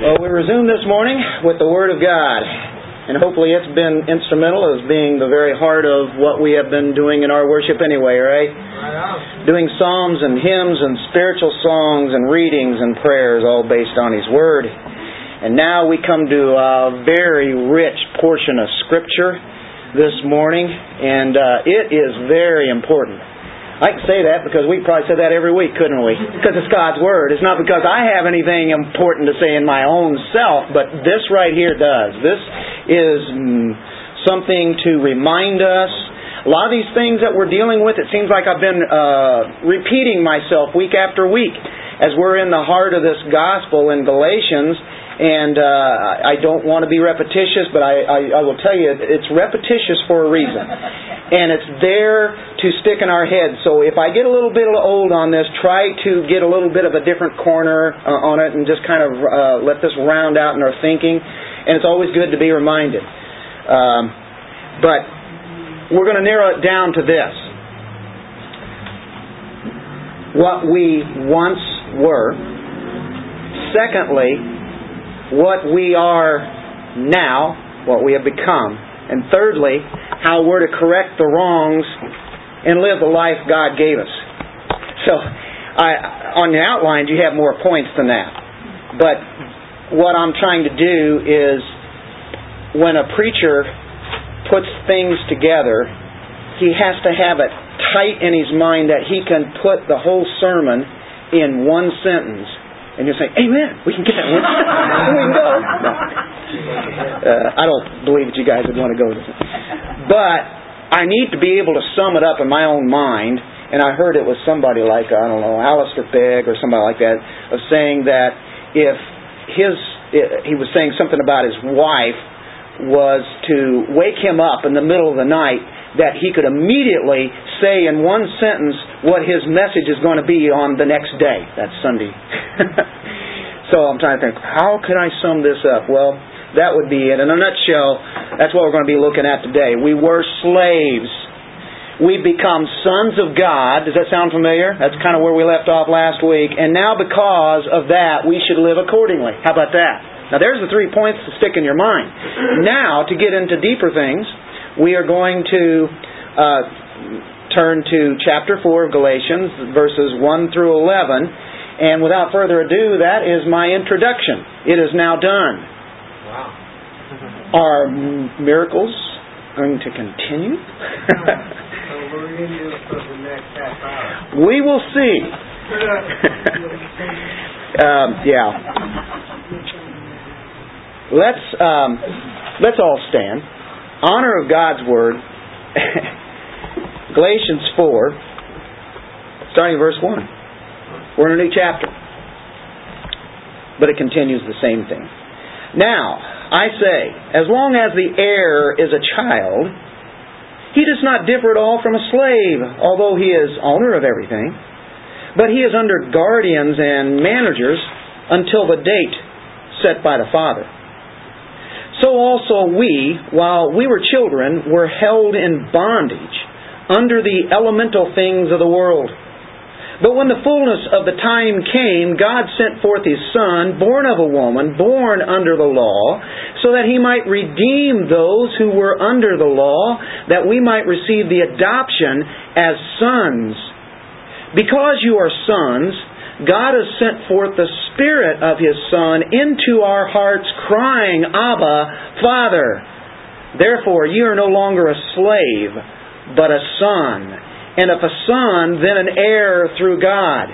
Well, we resume this morning with the Word of God. And hopefully it's been instrumental as being the very heart of what we have been doing in our worship anyway, right? right Doing psalms and hymns and spiritual songs and readings and prayers all based on His Word. And now we come to a very rich portion of Scripture this morning, and uh, it is very important. I can say that because we probably said that every week, couldn't we? Because it's God's Word. It's not because I have anything important to say in my own self, but this right here does. This is mm, something to remind us. A lot of these things that we're dealing with, it seems like I've been uh, repeating myself week after week as we're in the heart of this gospel in Galatians and uh, I don't want to be repetitious, but I, I, I will tell you it's repetitious for a reason, and it's there to stick in our heads. So if I get a little bit old on this, try to get a little bit of a different corner uh, on it, and just kind of uh, let this round out in our thinking. And it's always good to be reminded. Um, but we're going to narrow it down to this: what we once were. Secondly, what we are now, what we have become. And thirdly, how we're to correct the wrongs and live the life God gave us. So, I, on the outlines, you have more points than that. But what I'm trying to do is when a preacher puts things together, he has to have it tight in his mind that he can put the whole sermon in one sentence and you'll say, Amen. We can get that one. we can go. No. Uh, I don't believe that you guys would want to go it. But I need to be able to sum it up in my own mind. And I heard it was somebody like, I don't know, Alistair Begg or somebody like that, of saying that if his, he was saying something about his wife was to wake him up in the middle of the night that he could immediately say in one sentence what his message is going to be on the next day. That's Sunday. so I'm trying to think, how can I sum this up? Well, that would be it. In a nutshell, that's what we're going to be looking at today. We were slaves. We become sons of God. Does that sound familiar? That's kind of where we left off last week. And now, because of that, we should live accordingly. How about that? Now, there's the three points to stick in your mind. Now, to get into deeper things, we are going to uh, turn to chapter 4 of Galatians, verses 1 through 11. And without further ado, that is my introduction. It is now done. Wow. Are miracles going to continue? we will see. um, yeah. Let's um, let's all stand honor of God's Word, Galatians 4, starting verse 1. We're in a new chapter. But it continues the same thing. Now, I say, as long as the heir is a child, he does not differ at all from a slave, although he is owner of everything. But he is under guardians and managers until the date set by the father. So also we, while we were children, were held in bondage under the elemental things of the world. But when the fullness of the time came, God sent forth His Son, born of a woman, born under the law, so that He might redeem those who were under the law, that we might receive the adoption as sons. Because you are sons, God has sent forth the Spirit of His Son into our hearts, crying, Abba, Father. Therefore, you are no longer a slave, but a son. And if a son, then an heir through God.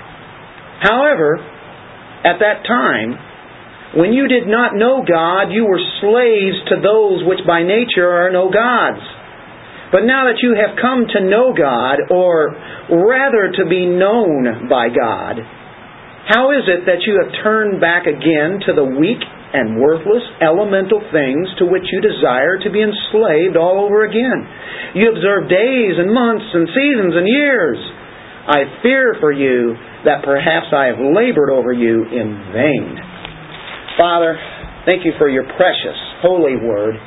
However, at that time, when you did not know God, you were slaves to those which by nature are no gods. But now that you have come to know God, or rather to be known by God, how is it that you have turned back again to the weak and worthless elemental things to which you desire to be enslaved all over again? You observe days and months and seasons and years. I fear for you that perhaps I have labored over you in vain. Father, thank you for your precious, holy word.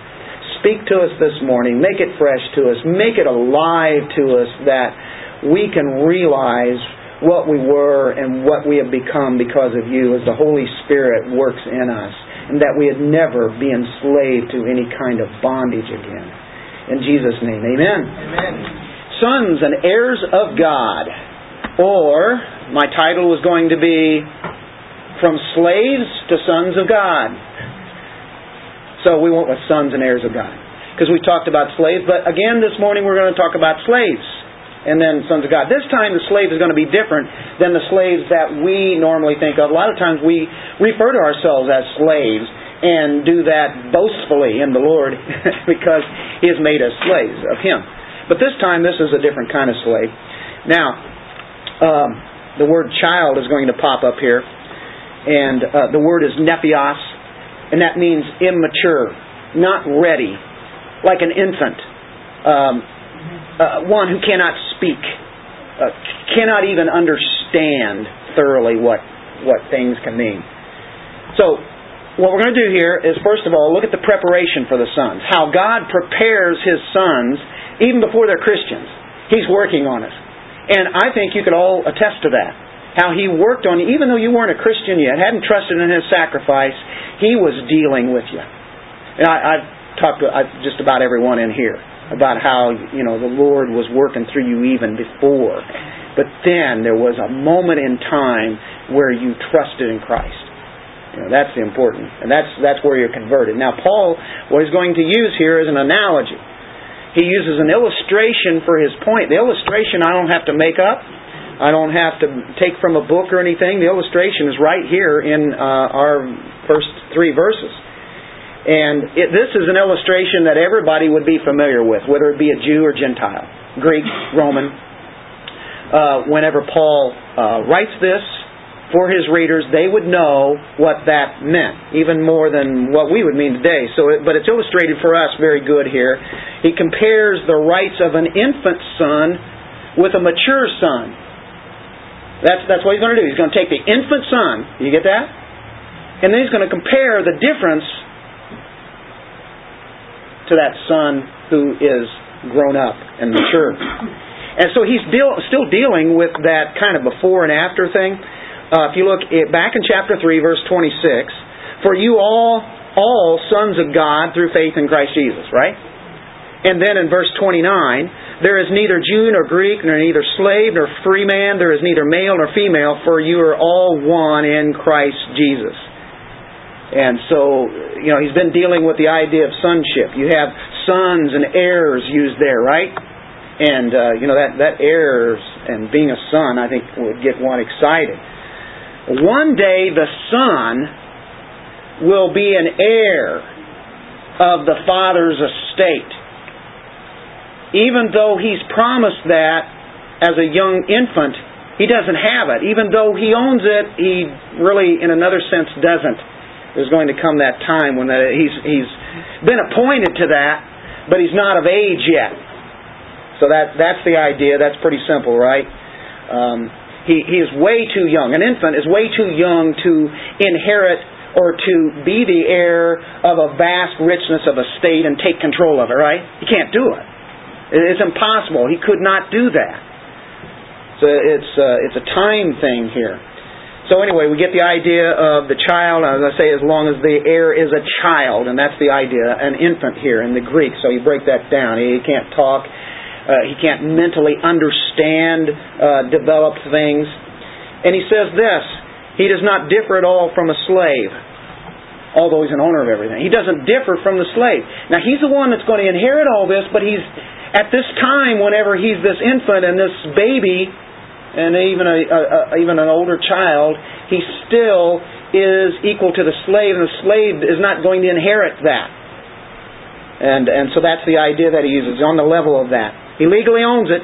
Speak to us this morning. Make it fresh to us. Make it alive to us that we can realize what we were and what we have become because of you as the Holy Spirit works in us. and that we would never be enslaved to any kind of bondage again. In Jesus' name, amen. Amen. Sons and heirs of God. Or, my title was going to be From Slaves to Sons of God. So we went with Sons and Heirs of God. Because we talked about slaves, but again this morning we're going to talk about slaves and then sons of God. This time the slave is going to be different than the slaves that we normally think of. A lot of times we refer to ourselves as slaves and do that boastfully in the Lord because He has made us slaves of Him. But this time this is a different kind of slave. Now, um, the word child is going to pop up here, and uh, the word is nepios, and that means immature, not ready, like an infant. Um, uh, one who cannot speak, uh, cannot even understand thoroughly what what things can mean. So, what we're going to do here is first of all look at the preparation for the sons. How God prepares His sons even before they're Christians. He's working on us, and I think you could all attest to that. How He worked on you, even though you weren't a Christian yet, hadn't trusted in His sacrifice, He was dealing with you. And I, I've talked to I've, just about everyone in here about how you know the Lord was working through you even before. But then there was a moment in time where you trusted in Christ. You know, that's the important, and that's that's where you're converted. Now, Paul, what he's going to use here is an analogy. He uses an illustration for his point. The illustration I don't have to make up. I don't have to take from a book or anything. The illustration is right here in uh, our first three verses. And it, this is an illustration that everybody would be familiar with, whether it be a Jew or Gentile, Greek, Roman. Uh, whenever Paul uh, writes this for his readers, they would know what that meant, even more than what we would mean today. So, it, but it's illustrated for us very good here. He compares the rights of an infant son with a mature son. That's that's what he's going to do. He's going to take the infant son. You get that? And then he's going to compare the difference to that son who is grown up and mature. And so he's deal, still dealing with that kind of before and after thing. Uh, if you look at, back in chapter 3, verse 26, for you all, all sons of God through faith in Christ Jesus, right? And then in verse 29, there is neither Jew nor Greek, nor neither slave nor free man, there is neither male nor female, for you are all one in Christ Jesus. And so, you know, he's been dealing with the idea of sonship. You have sons and heirs used there, right? And, uh, you know, that, that heirs and being a son, I think, would get one excited. One day the son will be an heir of the father's estate. Even though he's promised that as a young infant, he doesn't have it. Even though he owns it, he really, in another sense, doesn't there's going to come that time when that he's he's been appointed to that, but he's not of age yet. So that that's the idea. That's pretty simple, right? Um, he he is way too young. An infant is way too young to inherit or to be the heir of a vast richness of a state and take control of it. Right? He can't do it. It's impossible. He could not do that. So it's uh, it's a time thing here. So anyway, we get the idea of the child, as I say, as long as the heir is a child, and that's the idea, an infant here in the Greek. So you break that down. He can't talk, uh, he can't mentally understand uh, developed things. And he says this, he does not differ at all from a slave, although he's an owner of everything. He doesn't differ from the slave. Now he's the one that's going to inherit all this, but he's at this time, whenever he's this infant and this baby, and even a, a, a, even an older child, he still is equal to the slave, and the slave is not going to inherit that. And and so that's the idea that he uses on the level of that. He legally owns it,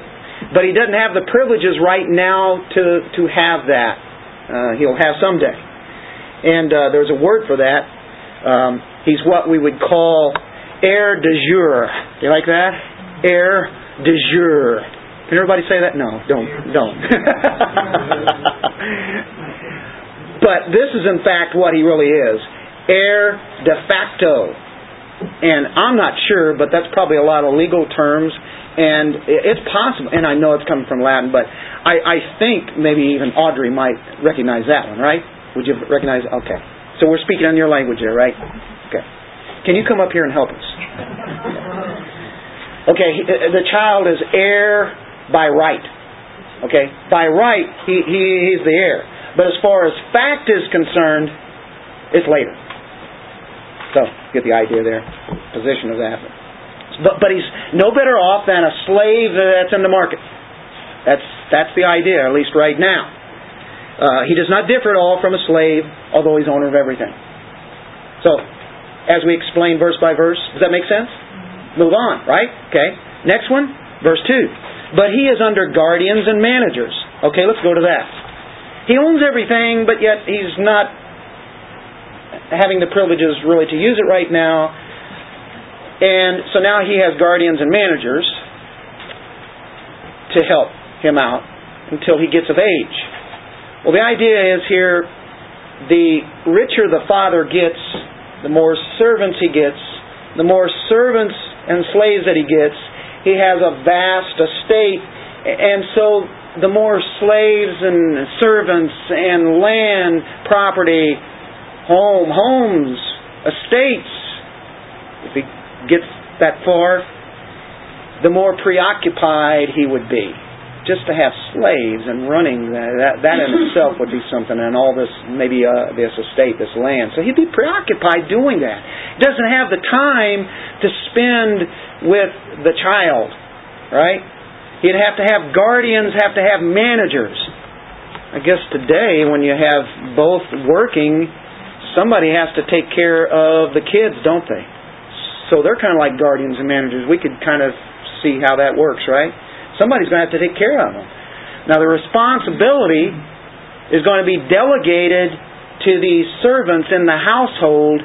but he doesn't have the privileges right now to to have that. Uh, he'll have someday. And uh, there's a word for that. Um, he's what we would call heir de jure. You like that? Heir de jure. Can everybody say that? No, don't, don't. but this is in fact what he really is. Heir de facto. And I'm not sure, but that's probably a lot of legal terms. And it's possible, and I know it's coming from Latin, but I, I think maybe even Audrey might recognize that one, right? Would you recognize? Okay. So we're speaking on your language there, right? Okay. Can you come up here and help us? Okay, uh, the child is heir by right. Okay, by right, he, he he's the heir. But as far as fact is concerned, it's later. So, get the idea there. Position of that. But, but he's no better off than a slave that's in the market. That's, that's the idea, at least right now. Uh, he does not differ at all from a slave, although he's owner of everything. So, as we explain verse by verse, does that make sense? Move on, right? Okay. Next one, verse 2. But he is under guardians and managers. Okay, let's go to that. He owns everything, but yet he's not having the privileges really to use it right now. And so now he has guardians and managers to help him out until he gets of age. Well, the idea is here the richer the father gets, the more servants he gets, the more servants and slaves that he gets, he has a vast estate. And so the more slaves and servants and land, property, home, homes, estates, if he gets that far, the more preoccupied he would be just to have slaves and running that that in itself would be something and all this maybe uh, this estate this land. So he'd be preoccupied doing that. He doesn't have the time to spend with the child right? He'd have to have guardians have to have managers. I guess today when you have both working somebody has to take care of the kids don't they? So they're kind of like guardians and managers. We could kind of see how that works right Somebody's going to have to take care of them. Now, the responsibility is going to be delegated to the servants in the household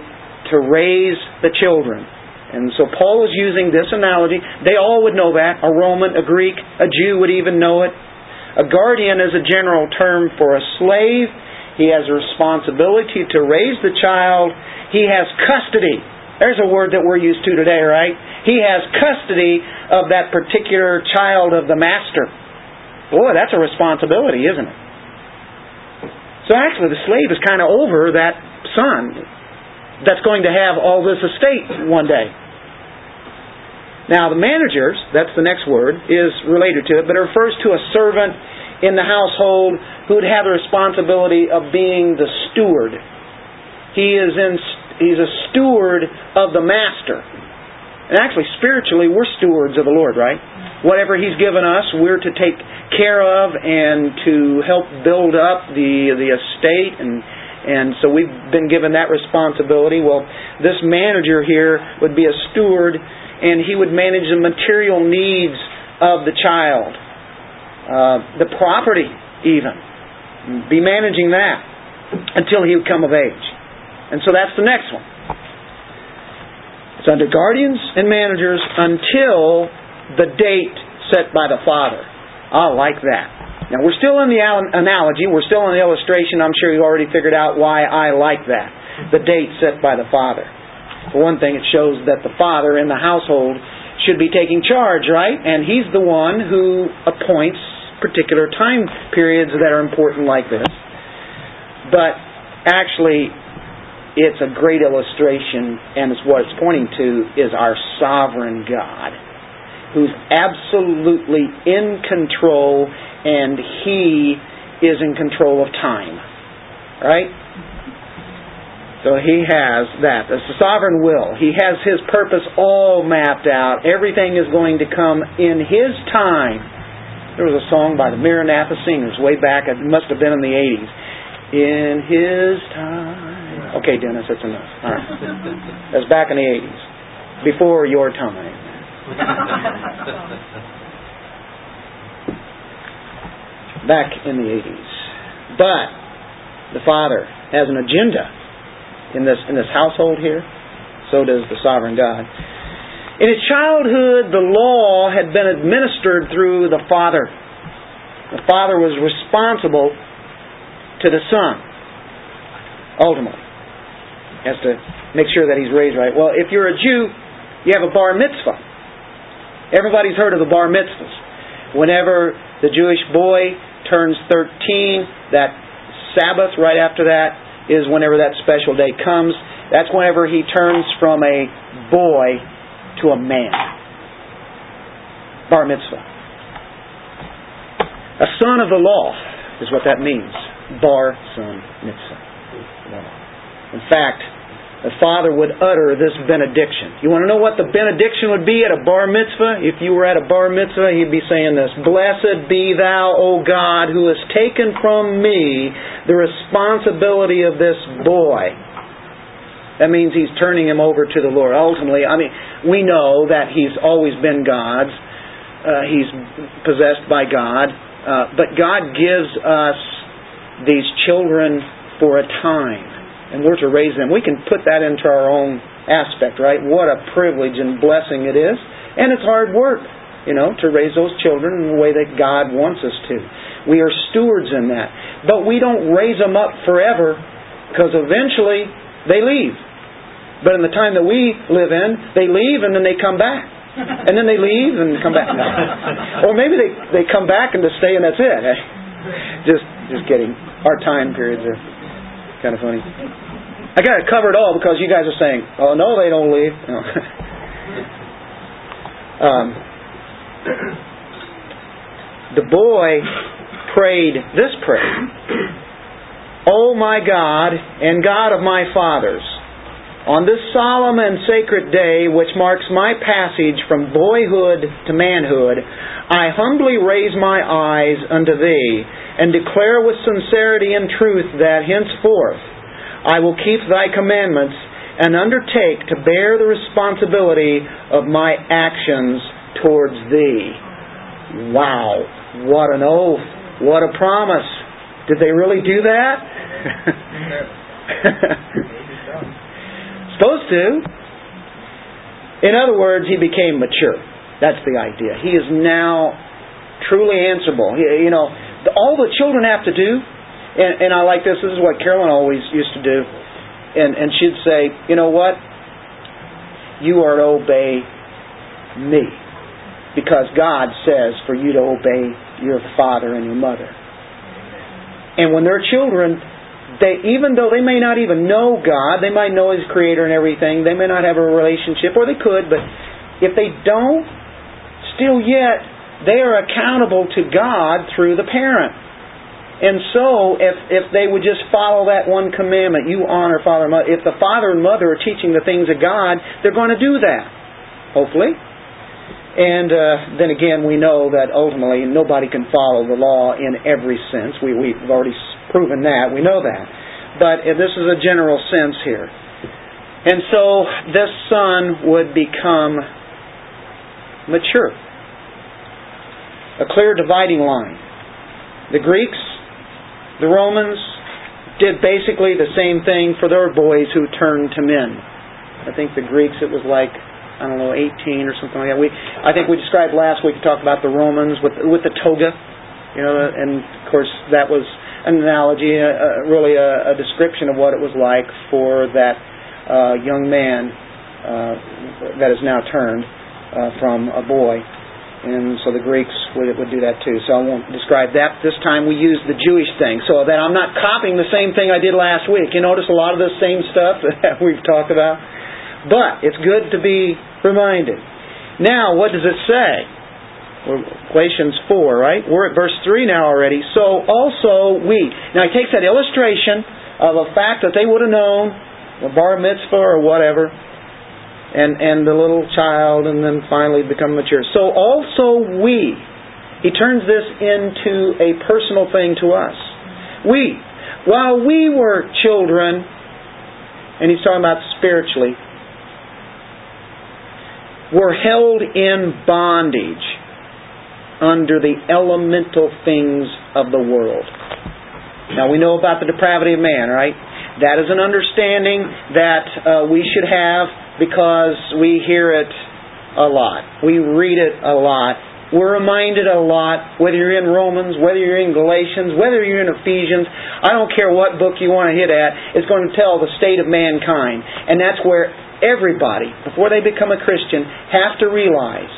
to raise the children. And so Paul is using this analogy. They all would know that. A Roman, a Greek, a Jew would even know it. A guardian is a general term for a slave. He has a responsibility to raise the child. He has custody. There's a word that we're used to today, right? He has custody of that particular child of the master. Boy, that's a responsibility, isn't it? So actually, the slave is kind of over that son that's going to have all this estate one day. Now, the managers, that's the next word, is related to it, but it refers to a servant in the household who would have the responsibility of being the steward. He is in, he's a steward of the master. And actually, spiritually, we're stewards of the Lord, right? Whatever He's given us, we're to take care of and to help build up the the estate, and and so we've been given that responsibility. Well, this manager here would be a steward, and he would manage the material needs of the child, uh, the property, even, be managing that until he would come of age. And so that's the next one. It's under guardians and managers until the date set by the father. I like that. Now we're still in the analogy, we're still in the illustration. I'm sure you already figured out why I like that. The date set by the father. For one thing, it shows that the father in the household should be taking charge, right? And he's the one who appoints particular time periods that are important like this. But actually, it's a great illustration, and it's what it's pointing to is our sovereign God, who's absolutely in control, and He is in control of time. Right? So He has that. It's the sovereign will. He has His purpose all mapped out. Everything is going to come in His time. There was a song by the Maranatha Singers way back, it must have been in the 80s. In His time. Okay, Dennis, that's enough. All right. That's back in the 80s, before your time. back in the 80s. But the Father has an agenda in this in this household here. So does the sovereign God. In his childhood, the law had been administered through the Father. The Father was responsible to the Son, ultimately has to make sure that he's raised right. Well, if you're a Jew, you have a bar mitzvah. Everybody's heard of the bar mitzvahs. Whenever the Jewish boy turns 13, that Sabbath right after that is whenever that special day comes. That's whenever he turns from a boy to a man. Bar mitzvah. A son of the law is what that means. Bar son mitzvah. In fact, the father would utter this benediction. You want to know what the benediction would be at a bar mitzvah? If you were at a bar mitzvah, he'd be saying this Blessed be thou, O God, who has taken from me the responsibility of this boy. That means he's turning him over to the Lord. Ultimately, I mean, we know that he's always been God's. Uh, he's possessed by God. Uh, but God gives us these children for a time and we're to raise them. We can put that into our own aspect, right? What a privilege and blessing it is. And it's hard work, you know, to raise those children in the way that God wants us to. We are stewards in that. But we don't raise them up forever because eventually they leave. But in the time that we live in, they leave and then they come back. And then they leave and come back. or maybe they, they come back and just stay and that's it. Just just kidding. Our time periods are kind of funny. I got to cover it all because you guys are saying, "Oh no, they don't leave." No. um, the boy prayed this prayer: "Oh my God and God of my fathers." On this solemn and sacred day, which marks my passage from boyhood to manhood, I humbly raise my eyes unto Thee, and declare with sincerity and truth that henceforth I will keep Thy commandments and undertake to bear the responsibility of my actions towards Thee. Wow, what an oath! What a promise! Did they really do that? supposed to. In other words, he became mature. That's the idea. He is now truly answerable. You know, all the children have to do, and, and I like this. This is what Carolyn always used to do, and and she'd say, you know what? You are to obey me, because God says for you to obey your father and your mother. And when they're children, they even though they may not even know God, they might know His Creator and everything, they may not have a relationship, or they could, but if they don't, still yet they are accountable to God through the parent. And so, if if they would just follow that one commandment, you honor father and mother. If the father and mother are teaching the things of God, they're going to do that. Hopefully. And uh, then again, we know that ultimately nobody can follow the law in every sense. We, we've already proven that. We know that. But this is a general sense here. And so this son would become mature. A clear dividing line. The Greeks, the Romans, did basically the same thing for their boys who turned to men. I think the Greeks, it was like I don't know, 18 or something like that. We, I think we described last week, we talked about the Romans with with the toga, you know, and of course that was an analogy, uh, uh, really a, a, description of what it was like for that uh, young man uh, that is now turned uh, from a boy. And so the Greeks would, would do that too. So I won't describe that. This time we use the Jewish thing so that I'm not copying the same thing I did last week. You notice a lot of the same stuff that we've talked about? But it's good to be reminded. Now, what does it say? Galatians 4, right? We're at verse 3 now already. So also we. Now he takes that illustration of a fact that they would have known, a bar mitzvah or whatever, and, and the little child, and then finally become mature. So also we. He turns this into a personal thing to us. We. While we were children, and he's talking about spiritually, were held in bondage under the elemental things of the world. Now we know about the depravity of man, right? That is an understanding that uh, we should have because we hear it a lot. We read it a lot. We're reminded a lot, whether you're in Romans, whether you're in Galatians, whether you're in Ephesians, I don't care what book you want to hit at, it's going to tell the state of mankind. And that's where everybody, before they become a Christian, have to realize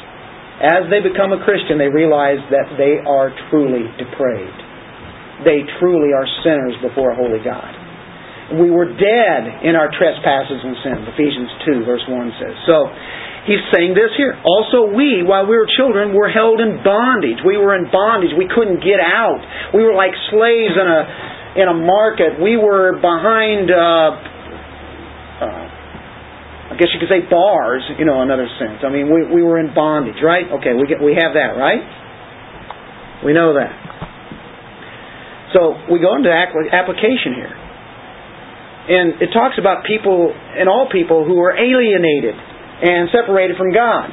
as they become a Christian, they realize that they are truly depraved. They truly are sinners before a holy God. We were dead in our trespasses and sins. Ephesians 2, verse 1 says. So, he's saying this here. Also, we, while we were children, were held in bondage. We were in bondage. We couldn't get out. We were like slaves in a in a market. We were behind. Uh, uh, I guess you could say bars, you know, another sense. I mean, we, we were in bondage, right? Okay, we get, we have that, right? We know that. So we go into application here. And it talks about people and all people who were alienated and separated from God.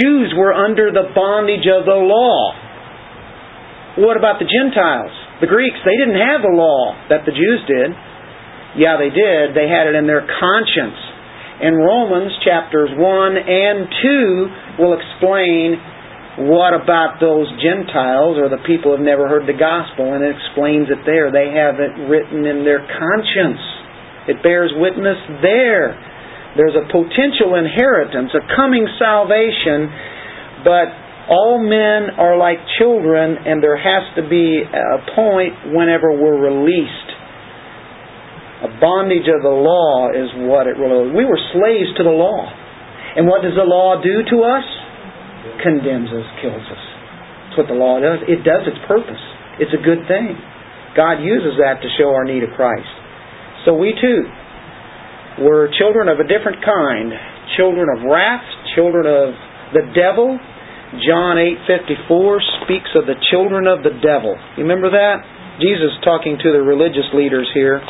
Jews were under the bondage of the law. What about the Gentiles? The Greeks, they didn't have the law that the Jews did. Yeah, they did. They had it in their conscience. And Romans chapters 1 and 2 will explain what about those Gentiles or the people who have never heard the gospel, and it explains it there. They have it written in their conscience. It bears witness there. There's a potential inheritance, a coming salvation, but all men are like children, and there has to be a point whenever we're released. A bondage of the law is what it really We were slaves to the law. And what does the law do to us? Condemns us, kills us. That's what the law does. It does its purpose. It's a good thing. God uses that to show our need of Christ. So we too were children of a different kind, children of wrath, children of the devil. John 8:54 speaks of the children of the devil. You remember that? Jesus talking to the religious leaders here.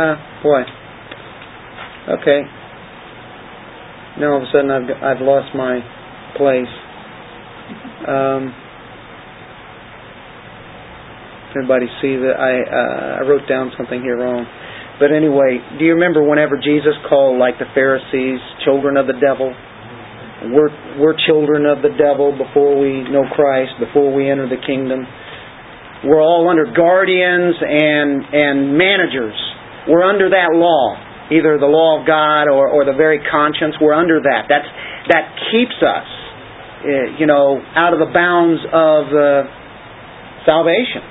Uh, boy. Okay. Now all of a sudden I've I've lost my place. Um, everybody see that I uh, I wrote down something here wrong. But anyway, do you remember whenever Jesus called like the Pharisees children of the devil? We're we're children of the devil before we know Christ, before we enter the kingdom. We're all under guardians and and managers we're under that law, either the law of God or, or the very conscience. We're under that. That's that keeps us, eh, you know, out of the bounds of uh, salvation.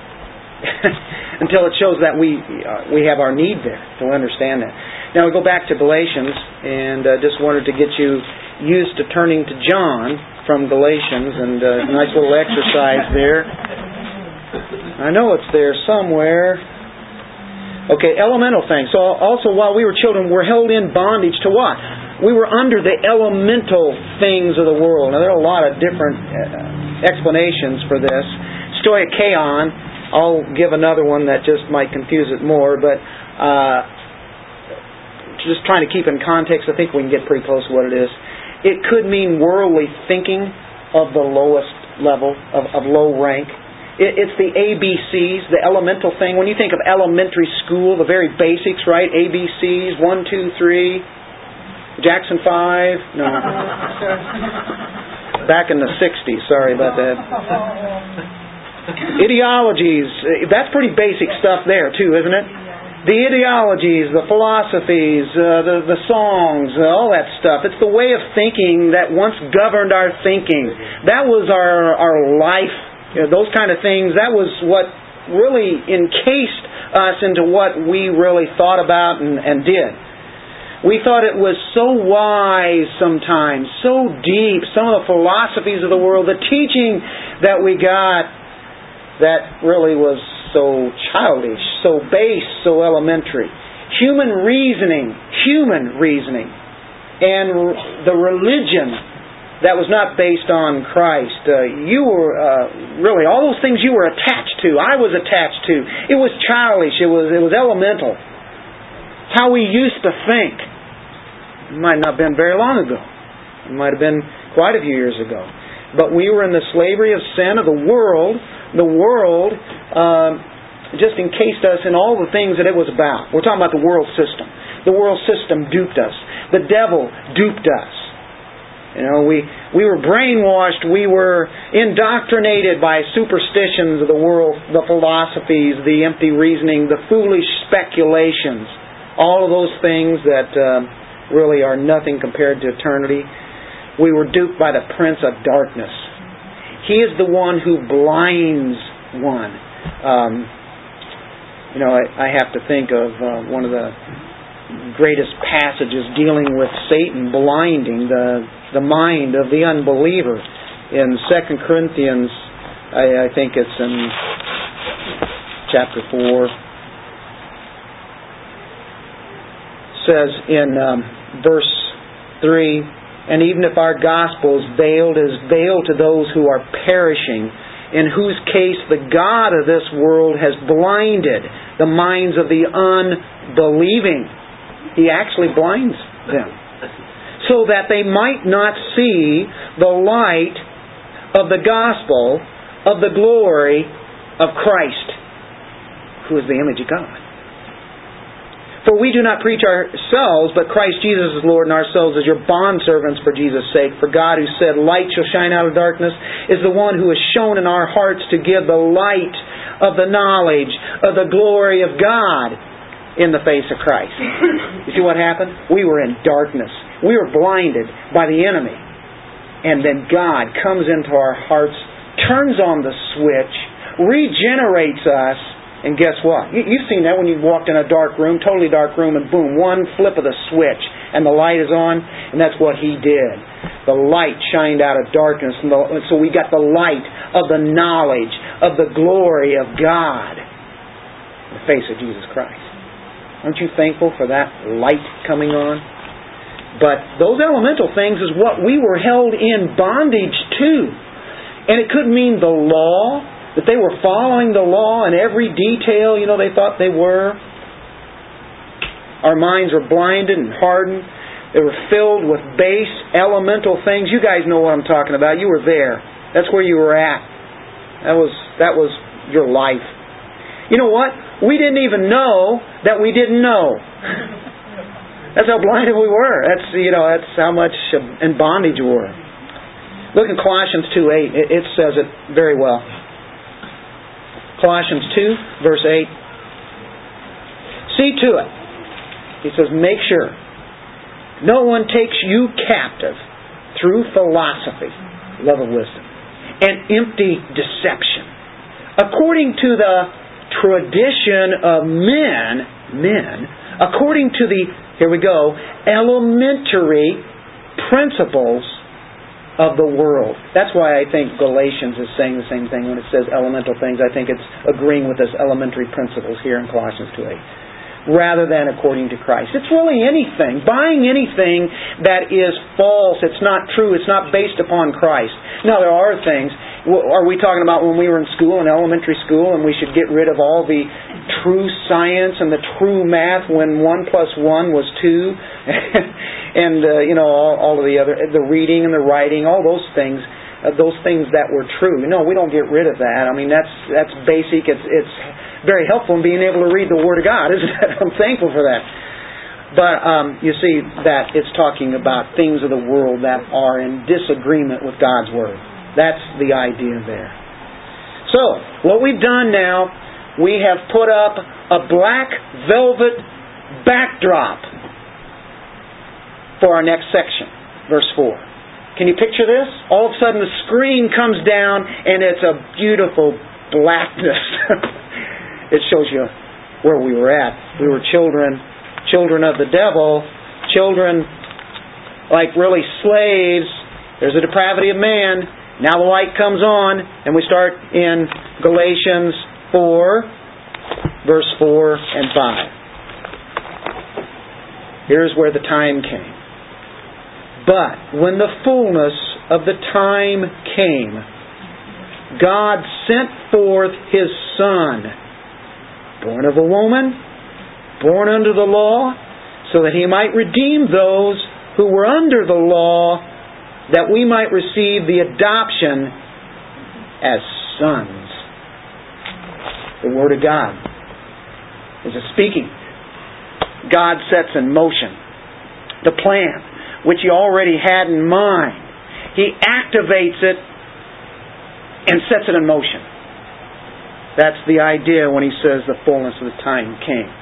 Until it shows that we uh, we have our need there to understand that. Now we go back to Galatians, and uh, just wanted to get you used to turning to John from Galatians, and uh, nice little exercise there. I know it's there somewhere. Okay, elemental things. So also while we were children, we're held in bondage to what? We were under the elemental things of the world. Now there are a lot of different uh, explanations for this. Stoicheon, I'll give another one that just might confuse it more, but uh, just trying to keep in context, I think we can get pretty close to what it is. It could mean worldly thinking of the lowest level, of, of low rank. It's the ABCs, the elemental thing. When you think of elementary school, the very basics, right? ABCs, one, two, three. Jackson 5? No. Back in the 60s, sorry about that. Ideologies, that's pretty basic stuff there, too, isn't it? The ideologies, the philosophies, uh, the, the songs, uh, all that stuff. It's the way of thinking that once governed our thinking. That was our, our life you know, those kind of things, that was what really encased us into what we really thought about and, and did. We thought it was so wise sometimes, so deep, some of the philosophies of the world, the teaching that we got that really was so childish, so base, so elementary. Human reasoning, human reasoning, and the religion that was not based on Christ. Uh, you were uh, really all those things you were attached to. I was attached to. It was childish. It was it was elemental. How we used to think. It might not have been very long ago. It might have been quite a few years ago. But we were in the slavery of sin of the world. The world uh, just encased us in all the things that it was about. We're talking about the world system. The world system duped us. The devil duped us. You know, we, we were brainwashed, we were indoctrinated by superstitions of the world, the philosophies, the empty reasoning, the foolish speculations, all of those things that uh, really are nothing compared to eternity. We were duped by the prince of darkness. He is the one who blinds one. Um, you know, I, I have to think of uh, one of the greatest passages dealing with Satan blinding the the mind of the unbeliever. In Second Corinthians, I, I think it's in chapter four, says in um, verse three, and even if our gospel is veiled, is veiled to those who are perishing, in whose case the God of this world has blinded the minds of the unbelieving he actually blinds them so that they might not see the light of the gospel of the glory of Christ, who is the image of God. For we do not preach ourselves, but Christ Jesus is Lord, and ourselves as your bondservants for Jesus' sake. For God, who said, Light shall shine out of darkness, is the one who has shown in our hearts to give the light of the knowledge of the glory of God in the face of Christ. You see what happened? We were in darkness. We were blinded by the enemy. And then God comes into our hearts, turns on the switch, regenerates us, and guess what? You've seen that when you walked in a dark room, totally dark room, and boom, one flip of the switch, and the light is on, and that's what He did. The light shined out of darkness, and so we got the light of the knowledge of the glory of God in the face of Jesus Christ. Aren't you thankful for that light coming on? But those elemental things is what we were held in bondage to. And it could mean the law, that they were following the law in every detail, you know, they thought they were. Our minds were blinded and hardened. They were filled with base elemental things. You guys know what I'm talking about. You were there. That's where you were at. That was that was your life. You know what? We didn't even know that we didn't know. That's how blinded we were. That's you know that's how much um, in bondage we were. Look in Colossians two eight. It, it says it very well. Colossians two verse eight. See to it. He says, make sure no one takes you captive through philosophy, love of wisdom, and empty deception, according to the tradition of men, men, according to the, here we go, elementary principles of the world. That's why I think Galatians is saying the same thing when it says elemental things. I think it's agreeing with this elementary principles here in Colossians 2 8 rather than according to Christ. It's really anything. Buying anything that is false, it's not true, it's not based upon Christ. Now, there are things. Are we talking about when we were in school, in elementary school, and we should get rid of all the true science and the true math when 1 plus 1 was 2? and, uh, you know, all, all of the other, the reading and the writing, all those things. Uh, those things that were true. No, we don't get rid of that. I mean, that's that's basic. It's it's very helpful in being able to read the Word of God, isn't it? I'm thankful for that. But um, you see that it's talking about things of the world that are in disagreement with God's Word. That's the idea there. So, what we've done now, we have put up a black velvet backdrop for our next section, verse 4. Can you picture this? All of a sudden the screen comes down and it's a beautiful blackness. it shows you where we were at. We were children, children of the devil, children like really slaves. There's a depravity of man. Now the light comes on, and we start in Galatians 4, verse 4 and 5. Here's where the time came. But when the fullness of the time came, God sent forth His Son born of a woman, born under the law, so that he might redeem those who were under the law, that we might receive the adoption as sons. The Word of God is a speaking. God sets in motion the plan which He already had in mind. He activates it and sets it in motion. That's the idea when He says the fullness of the time came.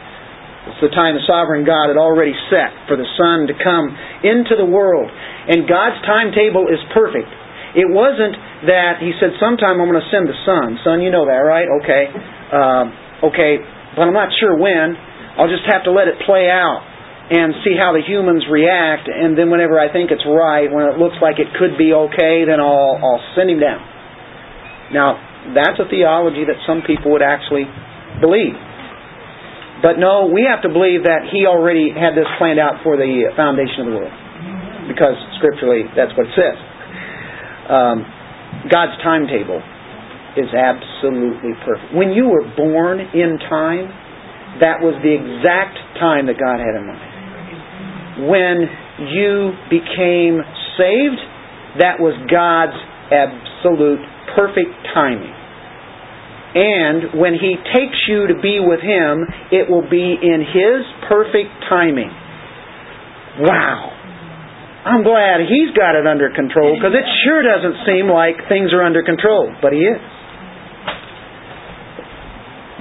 It's the time the sovereign God had already set for the Son to come into the world. And God's timetable is perfect. It wasn't that He said, sometime I'm going to send the Son. Son, you know that, right? Okay. Uh, okay, but I'm not sure when. I'll just have to let it play out and see how the humans react. And then whenever I think it's right, when it looks like it could be okay, then I'll, I'll send Him down. Now, that's a theology that some people would actually believe. But no, we have to believe that He already had this planned out for the foundation of the world. Because scripturally, that's what it says. Um, God's timetable is absolutely perfect. When you were born in time, that was the exact time that God had in mind. When you became saved, that was God's absolute perfect timing. And when He takes you to be with Him, it will be in His perfect timing. Wow. I'm glad He's got it under control because it sure doesn't seem like things are under control, but He is.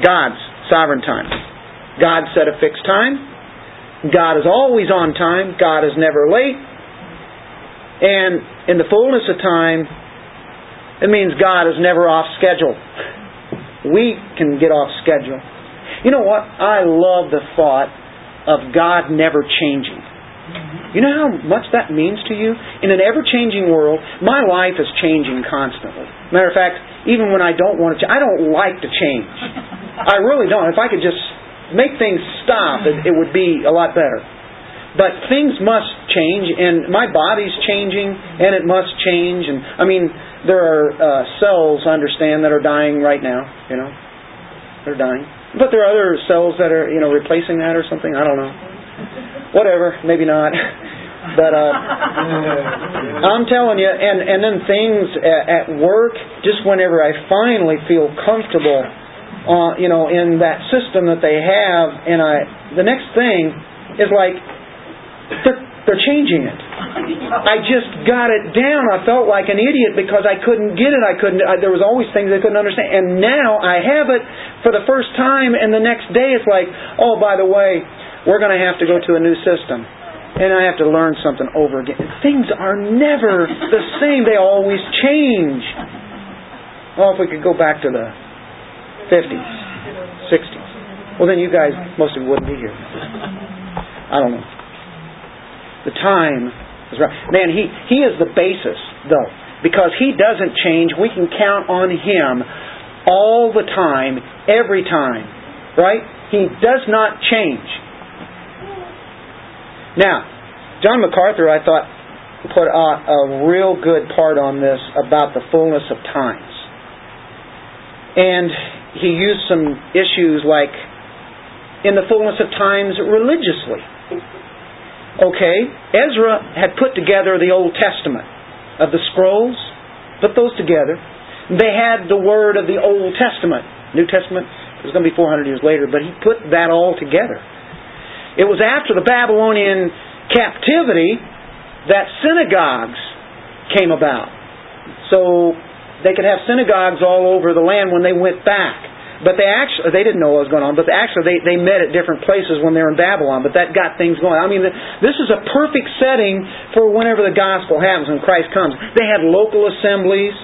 God's sovereign time. God set a fixed time. God is always on time. God is never late. And in the fullness of time, it means God is never off schedule we can get off schedule. You know what? I love the thought of God never changing. You know how much that means to you? In an ever changing world, my life is changing constantly. Matter of fact, even when I don't want to, change, I don't like to change. I really don't. If I could just make things stop, it, it would be a lot better. But things must change, and my body's changing, and it must change. And I mean, there are uh, cells, I understand, that are dying right now. You know, they're dying. But there are other cells that are, you know, replacing that or something. I don't know. Whatever, maybe not. But uh, I'm telling you, and and then things at, at work, just whenever I finally feel comfortable, uh, you know, in that system that they have, and I, the next thing is like they're they're changing it. I just got it down. I felt like an idiot because I couldn't get it. I couldn't. I, there was always things I couldn't understand. And now I have it for the first time, and the next day it's like, oh, by the way, we're going to have to go to a new system, and I have to learn something over again. Things are never the same. They always change. Well, if we could go back to the 50s, 60s, well, then you guys most of you wouldn't be here. I don't know. The time is right. Man, he, he is the basis, though. Because he doesn't change, we can count on him all the time, every time. Right? He does not change. Now, John MacArthur, I thought, put a, a real good part on this about the fullness of times. And he used some issues like in the fullness of times religiously. Okay, Ezra had put together the Old Testament of the scrolls, put those together. They had the word of the Old Testament. New Testament it was going to be 400 years later, but he put that all together. It was after the Babylonian captivity that synagogues came about. So they could have synagogues all over the land when they went back. But they actually they didn't know what was going on. But actually they they met at different places when they were in Babylon. But that got things going. I mean, this is a perfect setting for whenever the gospel happens when Christ comes. They had local assemblies.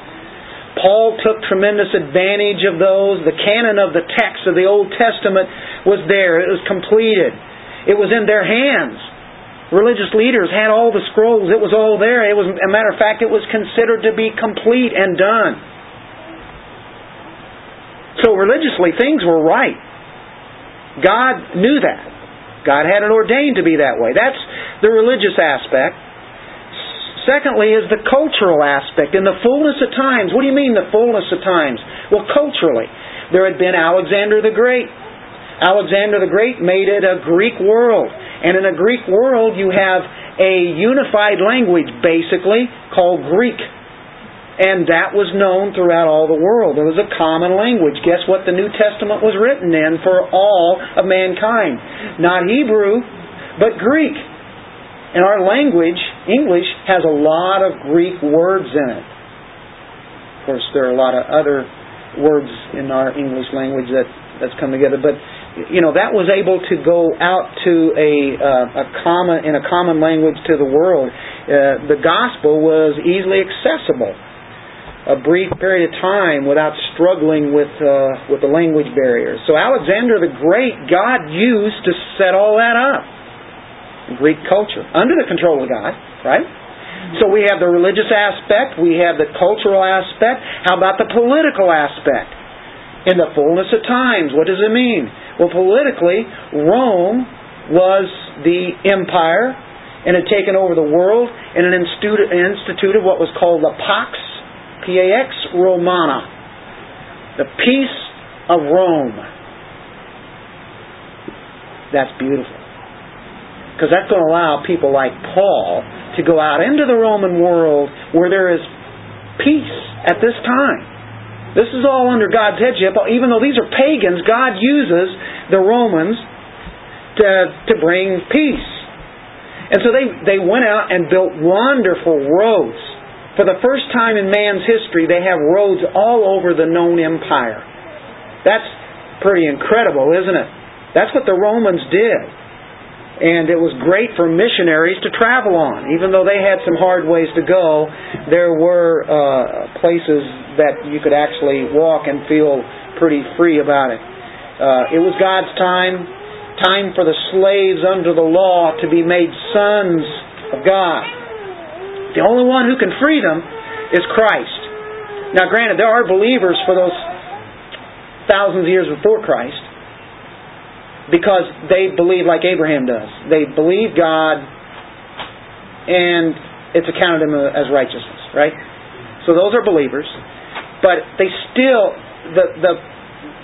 Paul took tremendous advantage of those. The canon of the text of the Old Testament was there. It was completed. It was in their hands. Religious leaders had all the scrolls. It was all there. It was, a matter of fact, it was considered to be complete and done. So religiously, things were right. God knew that. God had it ordained to be that way. That's the religious aspect. Secondly, is the cultural aspect. In the fullness of times, what do you mean the fullness of times? Well, culturally, there had been Alexander the Great. Alexander the Great made it a Greek world. And in a Greek world, you have a unified language, basically, called Greek. And that was known throughout all the world. It was a common language. Guess what the New Testament was written in for all of mankind? Not Hebrew, but Greek. And our language English has a lot of Greek words in it. Of course, there are a lot of other words in our English language that that's come together, but you know that was able to go out to a uh, a common in a common language to the world. Uh, the gospel was easily accessible a brief period of time without struggling with uh, with the language barriers. So Alexander the Great, God used to set all that up. Greek culture under the control of God, right? So we have the religious aspect, we have the cultural aspect. How about the political aspect? In the fullness of times, what does it mean? Well, politically, Rome was the empire and had taken over the world and it instituted what was called the Pax Pax Romana, the peace of Rome. That's beautiful. Because that's going to allow people like Paul to go out into the Roman world where there is peace at this time. This is all under God's headship. Even though these are pagans, God uses the Romans to, to bring peace. And so they, they went out and built wonderful roads for the first time in man's history, they have roads all over the known empire. That's pretty incredible, isn't it? That's what the Romans did. And it was great for missionaries to travel on. Even though they had some hard ways to go, there were uh, places that you could actually walk and feel pretty free about it. Uh, it was God's time, time for the slaves under the law to be made sons of God. The only one who can free them is Christ. Now, granted, there are believers for those thousands of years before Christ because they believe like Abraham does. They believe God and it's accounted them as righteousness, right? So those are believers, but they still the the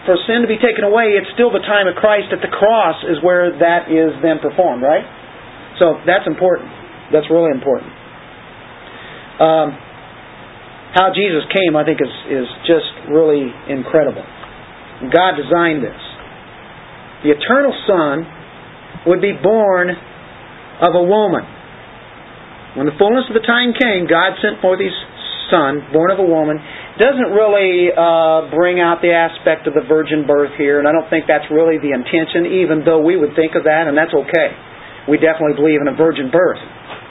for sin to be taken away, it's still the time of Christ at the cross is where that is then performed, right? So that's important. That's really important. Um, how Jesus came, I think, is, is just really incredible. God designed this. The eternal Son would be born of a woman. When the fullness of the time came, God sent forth His Son, born of a woman. Doesn't really uh, bring out the aspect of the virgin birth here, and I don't think that's really the intention, even though we would think of that, and that's okay. We definitely believe in a virgin birth.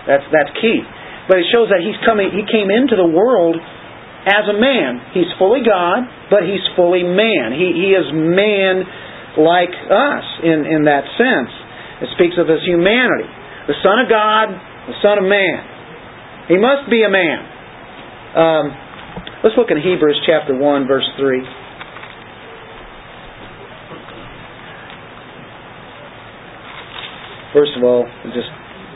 That's that's key. But it shows that he's coming he came into the world as a man. He's fully God, but he's fully man. He he is man like us in, in that sense. It speaks of his humanity. The Son of God, the Son of Man. He must be a man. Um, let's look in Hebrews chapter 1, verse 3. First of all, just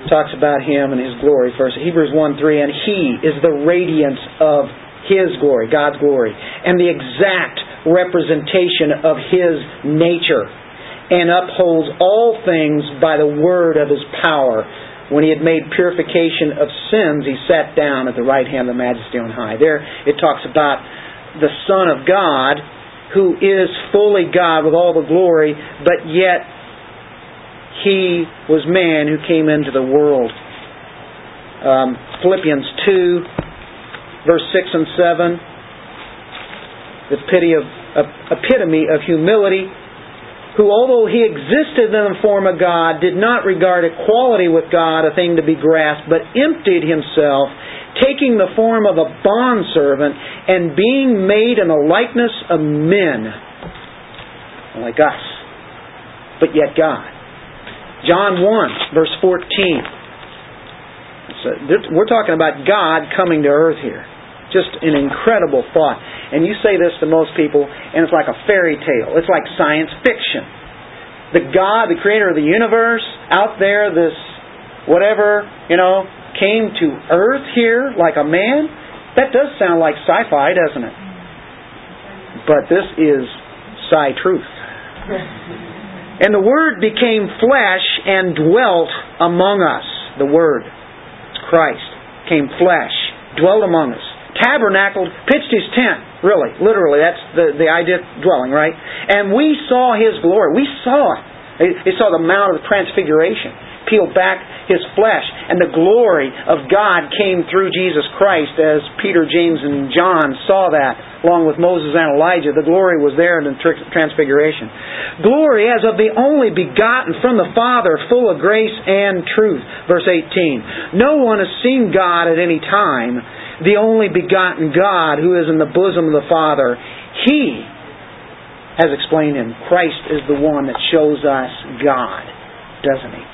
talks about him and his glory first. Hebrews 1 3, and he is the radiance of his glory, God's glory, and the exact representation of his nature, and upholds all things by the word of his power. When he had made purification of sins, he sat down at the right hand of the majesty on high. There it talks about the Son of God, who is fully God with all the glory, but yet he was man who came into the world. Um, Philippians 2, verse 6 and 7, the pity of, uh, epitome of humility, who, although he existed in the form of God, did not regard equality with God a thing to be grasped, but emptied himself, taking the form of a bondservant, and being made in the likeness of men, like us, but yet God. John 1, verse 14. So we're talking about God coming to earth here. Just an incredible thought. And you say this to most people, and it's like a fairy tale. It's like science fiction. The God, the creator of the universe, out there, this whatever, you know, came to earth here like a man. That does sound like sci fi, doesn't it? But this is sci truth. And the Word became flesh and dwelt among us. The Word, Christ, came flesh, dwelt among us. Tabernacled, pitched his tent, really, literally, that's the, the idea of dwelling, right? And we saw his glory. We saw it. We saw the Mount of Transfiguration. Peeled back his flesh, and the glory of God came through Jesus Christ as Peter, James, and John saw that, along with Moses and Elijah. The glory was there in the transfiguration. Glory as of the only begotten from the Father, full of grace and truth. Verse 18. No one has seen God at any time, the only begotten God who is in the bosom of the Father. He has explained him. Christ is the one that shows us God, doesn't he?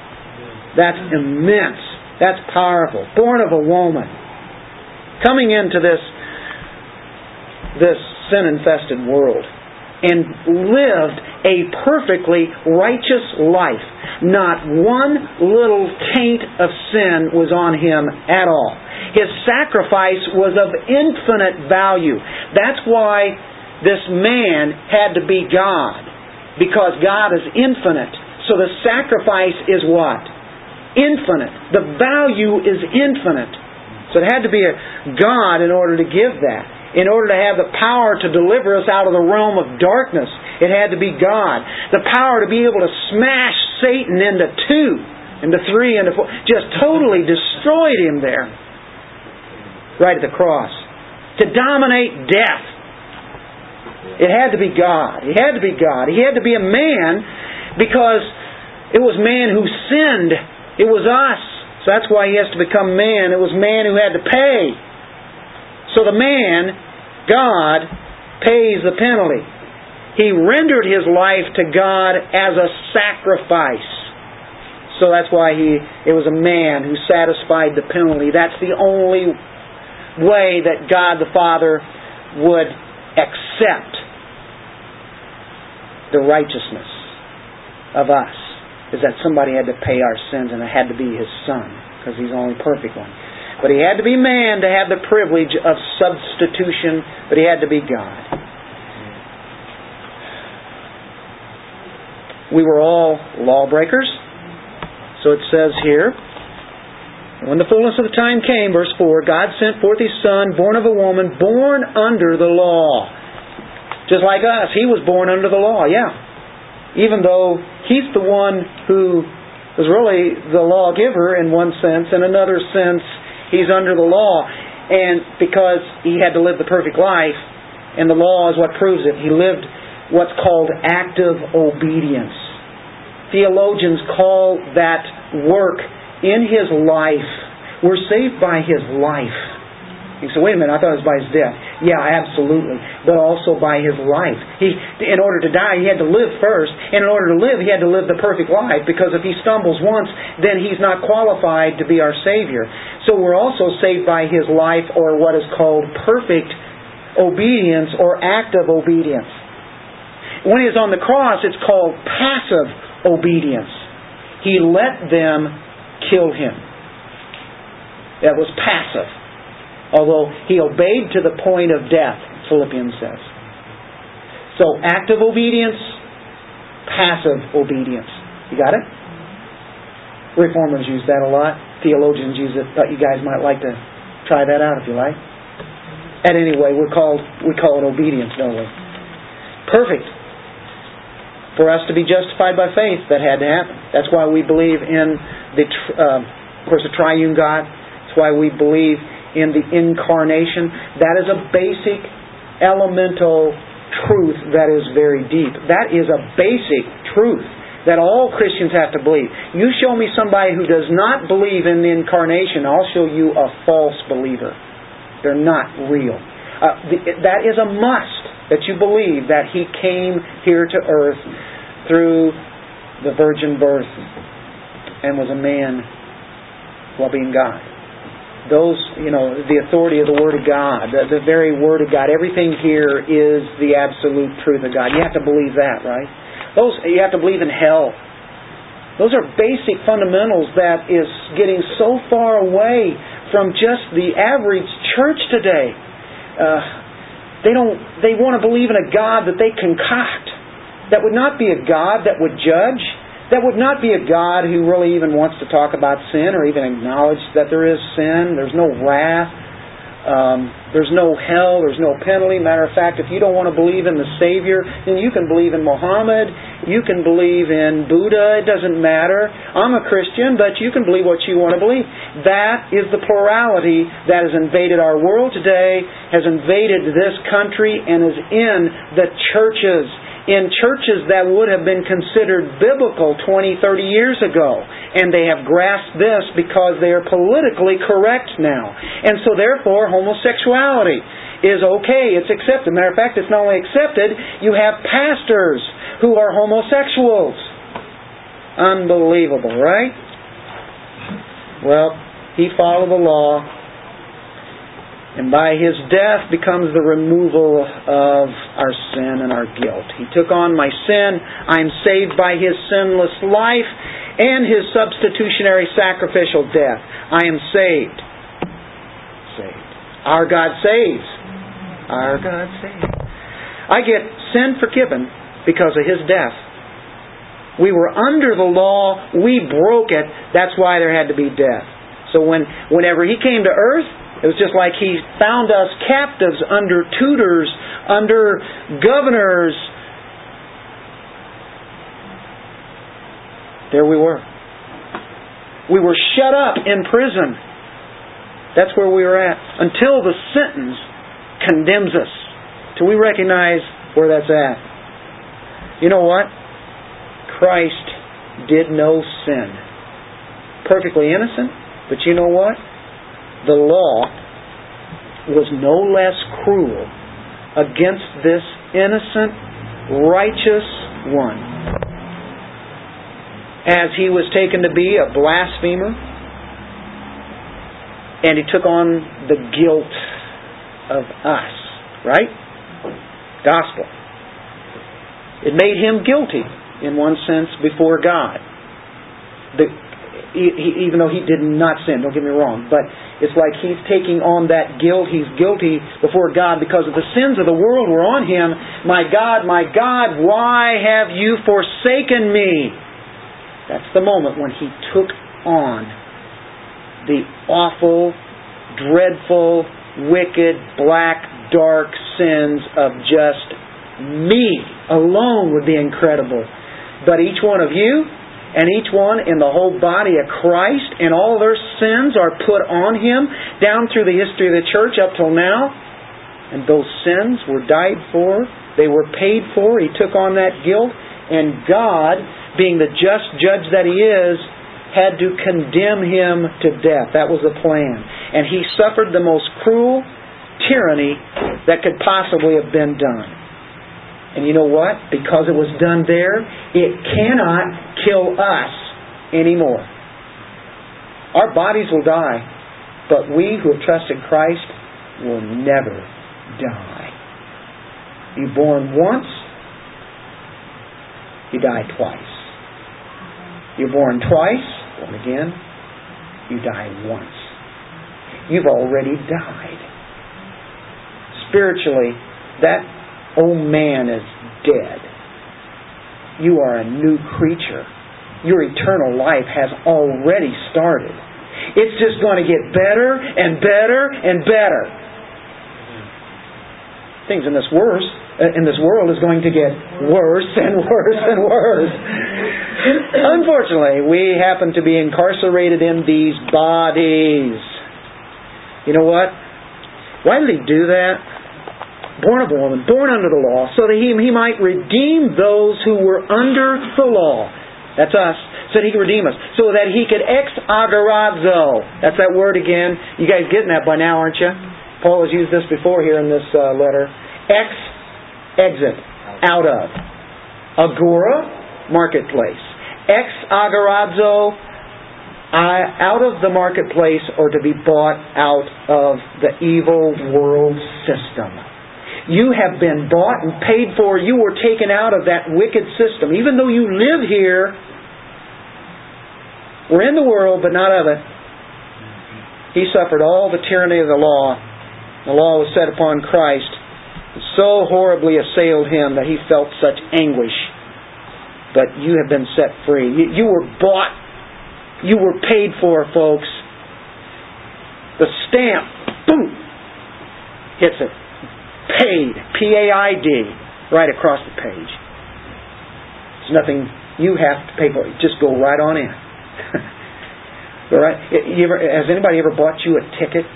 That's immense. That's powerful. Born of a woman. Coming into this this sin-infested world and lived a perfectly righteous life. Not one little taint of sin was on him at all. His sacrifice was of infinite value. That's why this man had to be God because God is infinite. So the sacrifice is what? Infinite. The value is infinite. So it had to be a God in order to give that. In order to have the power to deliver us out of the realm of darkness, it had to be God. The power to be able to smash Satan into two, into three, into four. Just totally destroyed him there. Right at the cross. To dominate death it had to be God. He had to be God. He had to be a man because it was man who sinned. It was us. So that's why he has to become man. It was man who had to pay. So the man, God, pays the penalty. He rendered his life to God as a sacrifice. So that's why he it was a man who satisfied the penalty. That's the only way that God the Father would accept the righteousness of us is that somebody had to pay our sins and it had to be his son because he's the only perfect one. But he had to be man to have the privilege of substitution, but he had to be God. We were all lawbreakers. So it says here, when the fullness of the time came, verse 4, God sent forth his son, born of a woman, born under the law just like us, he was born under the law, yeah. Even though he's the one who was really the lawgiver in one sense, in another sense, he's under the law. And because he had to live the perfect life, and the law is what proves it, he lived what's called active obedience. Theologians call that work in his life. We're saved by his life. You say, wait a minute, I thought it was by his death. Yeah, absolutely. But also by his life. He, in order to die, he had to live first. And in order to live, he had to live the perfect life because if he stumbles once, then he's not qualified to be our Savior. So we're also saved by his life or what is called perfect obedience or active obedience. When he's on the cross, it's called passive obedience. He let them kill him. That was passive although he obeyed to the point of death, Philippians says. So active obedience, passive obedience. You got it? Reformers use that a lot. Theologians use it. Thought you guys might like to try that out if you like. At any way, we're called we call it obedience, don't we? Perfect. For us to be justified by faith, that had to happen. That's why we believe in the, uh, of course, the triune God. That's why we believe in the incarnation. That is a basic elemental truth that is very deep. That is a basic truth that all Christians have to believe. You show me somebody who does not believe in the incarnation, I'll show you a false believer. They're not real. Uh, the, that is a must that you believe that He came here to earth through the virgin birth and was a man while being God those, you know, the authority of the Word of God, the, the very Word of God. Everything here is the absolute truth of God. You have to believe that, right? Those you have to believe in hell. Those are basic fundamentals that is getting so far away from just the average church today. Uh, they don't. They want to believe in a God that they concoct. That would not be a God that would judge that would not be a God who really even wants to talk about sin or even acknowledge that there is sin. There's no wrath. um, there's no hell, there's no penalty. Matter of fact, if you don't want to believe in the Savior, then you can believe in Muhammad, you can believe in Buddha, it doesn't matter. I'm a Christian, but you can believe what you want to believe. That is the plurality that has invaded our world today, has invaded this country, and is in the churches in churches that would have been considered biblical 20, 30 years ago. And they have grasped this because they are politically correct now. And so therefore, homosexuality is okay. It's accepted. Matter of fact, it's not only accepted, you have pastors who are homosexuals. Unbelievable, right? Well, he followed the law and by his death becomes the removal of our sin and our guilt. He took on my sin. I am saved by his sinless life and his substitutionary sacrificial death. I am saved. Saved. Our God saves. Our God saves. I get sin forgiven because of his death. We were under the law, we broke it, that's why there had to be death. So when whenever he came to earth, it was just like he found us captives under tutors, under governors. There we were. We were shut up in prison. That's where we were at. Until the sentence condemns us. Till we recognize where that's at. You know what? Christ did no sin. Perfectly innocent, but you know what? The law was no less cruel against this innocent, righteous one as he was taken to be a blasphemer and he took on the guilt of us, right? Gospel. It made him guilty in one sense before God. The, he, even though he did not sin, don't get me wrong, but it's like he's taking on that guilt. He's guilty before God because of the sins of the world were on him. My God, my God, why have you forsaken me? That's the moment when he took on the awful, dreadful, wicked, black, dark sins of just me alone would be incredible. But each one of you, and each one in the whole body of Christ, and all their sins are put on him down through the history of the church up till now. And those sins were died for, they were paid for, he took on that guilt, and God, being the just judge that he is, had to condemn him to death. That was the plan. And he suffered the most cruel tyranny that could possibly have been done. And you know what? Because it was done there, it cannot kill us anymore. Our bodies will die, but we who have trusted Christ will never die. You're born once, you die twice. You're born twice, born again, you die once. You've already died. Spiritually, that old man is dead. You are a new creature. Your eternal life has already started. It's just going to get better and better and better. Things in this worse uh, in this world is going to get worse and worse and worse. Unfortunately, we happen to be incarcerated in these bodies. You know what? Why did he do that? Born of a woman, born under the law, so that he, he might redeem those who were under the law. That's us. So that he could redeem us. So that he could ex agorazo. That's that word again. You guys getting that by now, aren't you? Paul has used this before here in this uh, letter. Ex, exit, out of. Agora, marketplace. Ex agorazo, out of the marketplace or to be bought out of the evil world system. You have been bought and paid for. You were taken out of that wicked system. Even though you live here, we're in the world, but not of it. He suffered all the tyranny of the law. The law was set upon Christ. It so horribly assailed him that he felt such anguish. But you have been set free. You, you were bought. You were paid for, folks. The stamp, boom, hits it. Paid. P-A-I-D. Right across the page. It's nothing you have to pay for. Just go right on in. All right. Ever, has anybody ever bought you a ticket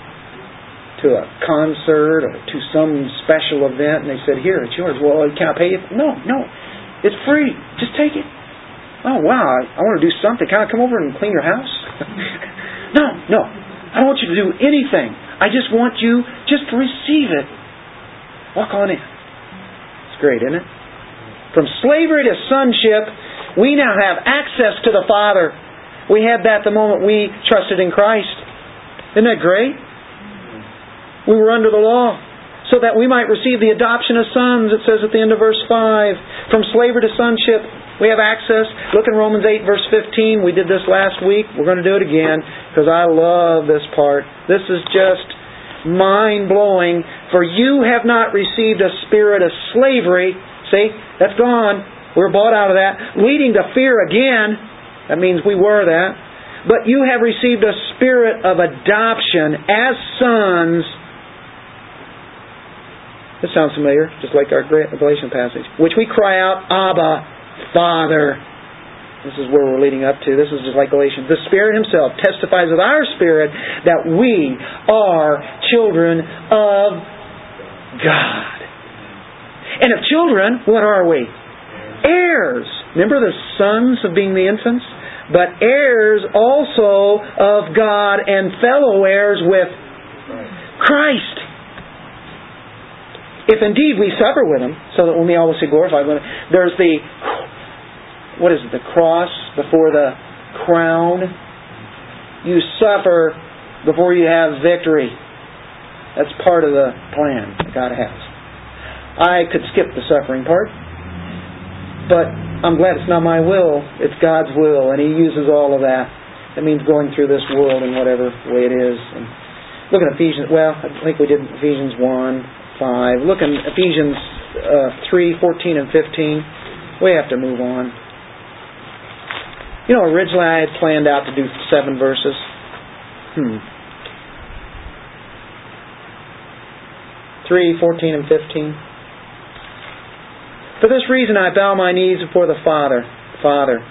to a concert or to some special event and they said, Here, it's yours. Well, can I pay you? No, no. It's free. Just take it. Oh, wow. I, I want to do something. Can I come over and clean your house? no, no. I don't want you to do anything. I just want you just to receive it. Walk on in. It's great, isn't it? From slavery to sonship, we now have access to the Father. We had that the moment we trusted in Christ. Isn't that great? We were under the law so that we might receive the adoption of sons, it says at the end of verse 5. From slavery to sonship, we have access. Look in Romans 8, verse 15. We did this last week. We're going to do it again because I love this part. This is just mind blowing. For you have not received a spirit of slavery. See, that's gone. We're bought out of that. Leading to fear again. That means we were that. But you have received a spirit of adoption as sons this sounds familiar, just like our Galatian passage. Which we cry out, Abba, Father. This is where we're leading up to. This is just like Galatians. The Spirit Himself testifies with our spirit that we are children of God. And if children, what are we? Heirs. Remember the sons of being the infants? But heirs also of God and fellow heirs with Christ if indeed we suffer with him, so that we may always be glorified with him. There's the, what is it, the cross before the crown. You suffer before you have victory. That's part of the plan that God has. I could skip the suffering part, but I'm glad it's not my will, it's God's will, and He uses all of that. That means going through this world in whatever way it is. And look at Ephesians, well, I think we did Ephesians 1. 5. Look in Ephesians uh, 3, 14 and 15. We have to move on. You know, originally I had planned out to do seven verses. Hmm. 3, 14 and 15. For this reason I bow my knees before the Father, Father,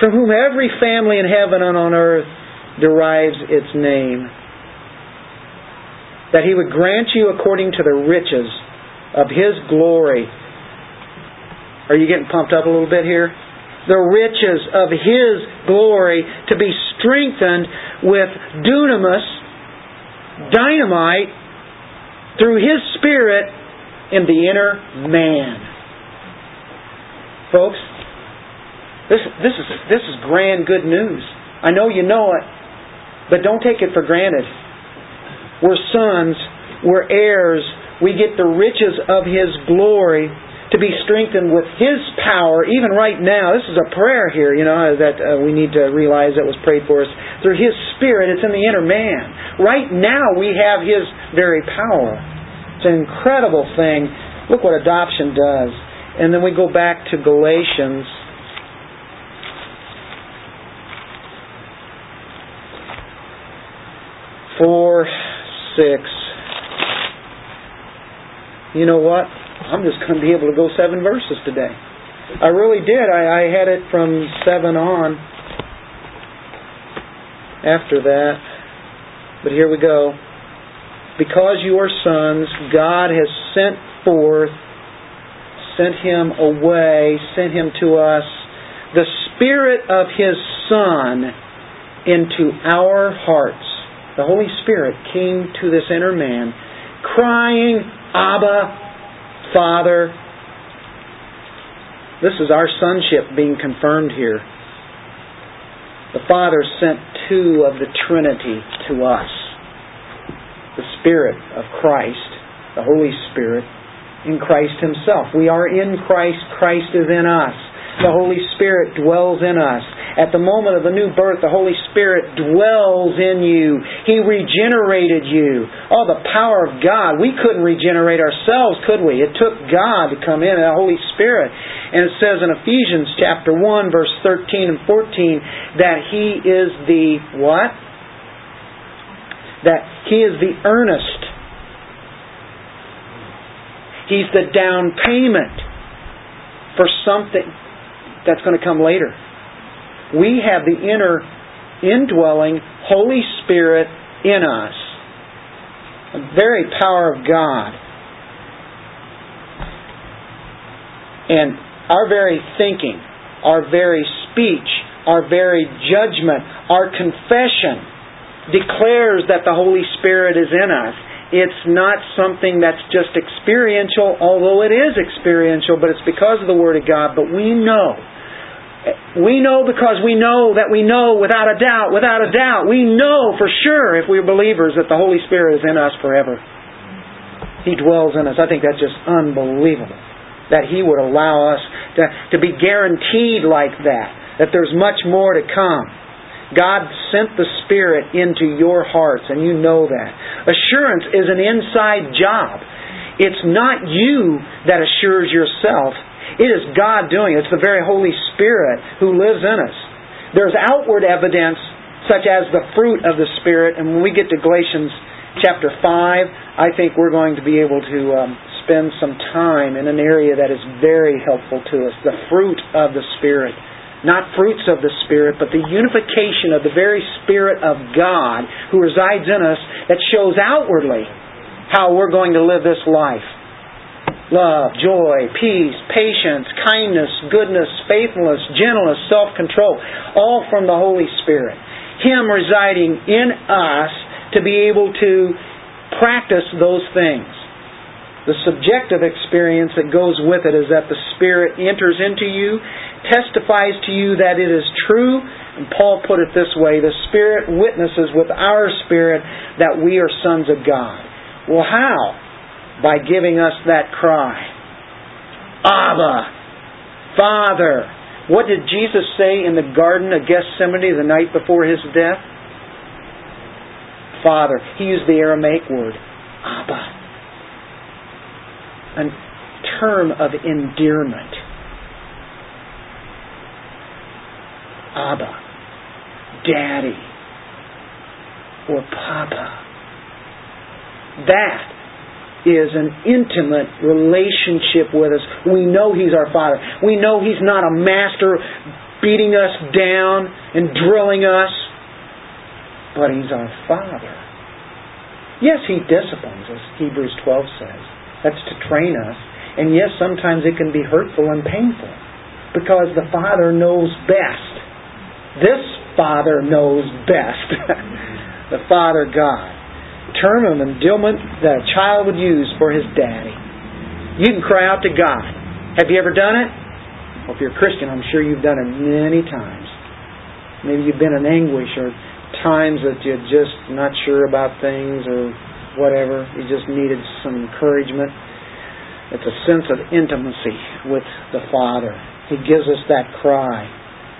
from whom every family in heaven and on earth derives its name that He would grant you according to the riches of His glory. Are you getting pumped up a little bit here? The riches of His glory to be strengthened with dunamis, dynamite, through His Spirit in the inner man. Folks, this, this, is, this is grand good news. I know you know it, but don't take it for granted. We're sons. We're heirs. We get the riches of His glory to be strengthened with His power, even right now. This is a prayer here, you know, that uh, we need to realize that was prayed for us. Through His Spirit, it's in the inner man. Right now, we have His very power. It's an incredible thing. Look what adoption does. And then we go back to Galatians. Four 6. You know what? I'm just going to be able to go seven verses today. I really did. I, I had it from 7 on after that. But here we go. Because you are sons, God has sent forth, sent him away, sent him to us, the Spirit of His Son into our hearts the Holy Spirit came to this inner man, crying, Abba, Father. This is our sonship being confirmed here. The Father sent two of the Trinity to us the Spirit of Christ, the Holy Spirit, in Christ Himself. We are in Christ, Christ is in us. The Holy Spirit dwells in us. At the moment of the new birth, the Holy Spirit dwells in you. He regenerated you. Oh, the power of God. We couldn't regenerate ourselves, could we? It took God to come in, the Holy Spirit. And it says in Ephesians chapter 1, verse 13 and 14, that He is the what? That He is the earnest He's the down payment for something that's going to come later. We have the inner indwelling Holy Spirit in us. The very power of God. And our very thinking, our very speech, our very judgment, our confession declares that the Holy Spirit is in us. It's not something that's just experiential, although it is experiential, but it's because of the Word of God. But we know. We know because we know that we know without a doubt, without a doubt. We know for sure, if we're believers, that the Holy Spirit is in us forever. He dwells in us. I think that's just unbelievable. That He would allow us to, to be guaranteed like that. That there's much more to come. God sent the Spirit into your hearts, and you know that. Assurance is an inside job. It's not you that assures yourself. It is God doing it. It's the very Holy Spirit who lives in us. There's outward evidence, such as the fruit of the Spirit, and when we get to Galatians chapter 5, I think we're going to be able to um, spend some time in an area that is very helpful to us the fruit of the Spirit not fruits of the Spirit, but the unification of the very Spirit of God who resides in us that shows outwardly how we're going to live this life. Love, joy, peace, patience, kindness, goodness, faithfulness, gentleness, self control, all from the Holy Spirit. Him residing in us to be able to practice those things. The subjective experience that goes with it is that the Spirit enters into you testifies to you that it is true. And Paul put it this way the Spirit witnesses with our spirit that we are sons of God. Well, how? By giving us that cry Abba, Father. What did Jesus say in the Garden of Gethsemane the night before his death? Father. He used the Aramaic word, Abba. A term of endearment. Abba, Daddy, or Papa. That is an intimate relationship with us. We know He's our Father. We know He's not a master beating us down and drilling us, but He's our Father. Yes, He disciplines us, Hebrews 12 says. That's to train us. And yes, sometimes it can be hurtful and painful because the Father knows best. This Father knows best. the Father God. Term of endowment that a child would use for his daddy. You can cry out to God. Have you ever done it? Well, if you're a Christian, I'm sure you've done it many times. Maybe you've been in anguish or times that you're just not sure about things or whatever. You just needed some encouragement. It's a sense of intimacy with the Father. He gives us that cry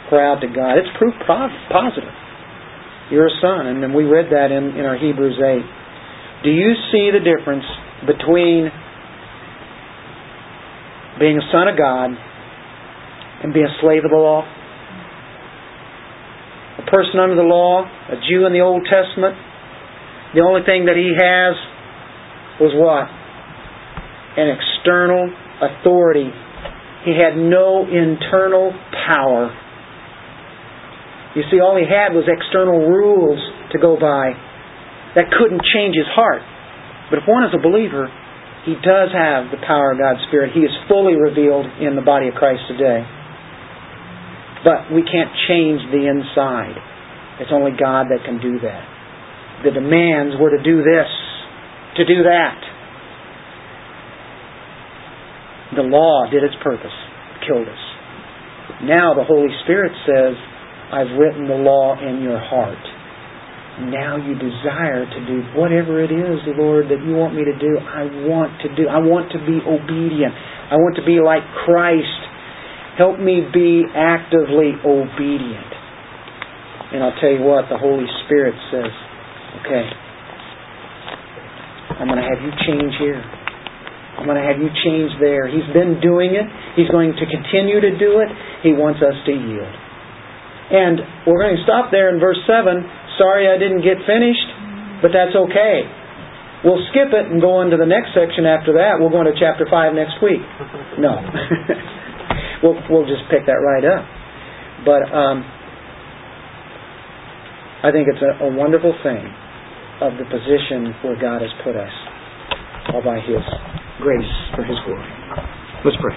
cry out to God. It's proof positive. You're a son. And we read that in, in our Hebrews 8. Do you see the difference between being a son of God and being a slave of the law? A person under the law, a Jew in the Old Testament, the only thing that he has was what? An external authority. He had no internal power you see, all he had was external rules to go by that couldn't change his heart. But if one is a believer, he does have the power of God's Spirit. He is fully revealed in the body of Christ today. But we can't change the inside. It's only God that can do that. The demands were to do this, to do that. The law did its purpose, killed us. Now the Holy Spirit says, I've written the law in your heart. Now you desire to do whatever it is, Lord, that you want me to do. I want to do. I want to be obedient. I want to be like Christ. Help me be actively obedient. And I'll tell you what, the Holy Spirit says, okay, I'm going to have you change here. I'm going to have you change there. He's been doing it. He's going to continue to do it. He wants us to yield. And we're going to stop there in verse 7. Sorry I didn't get finished, but that's okay. we'll skip it and go on to the next section after that. We'll go into chapter 5 next week. No. we'll, we'll just pick that right up. But um, I think it's a, a wonderful thing of the position where God has put us, all by His grace for His glory. Let's pray.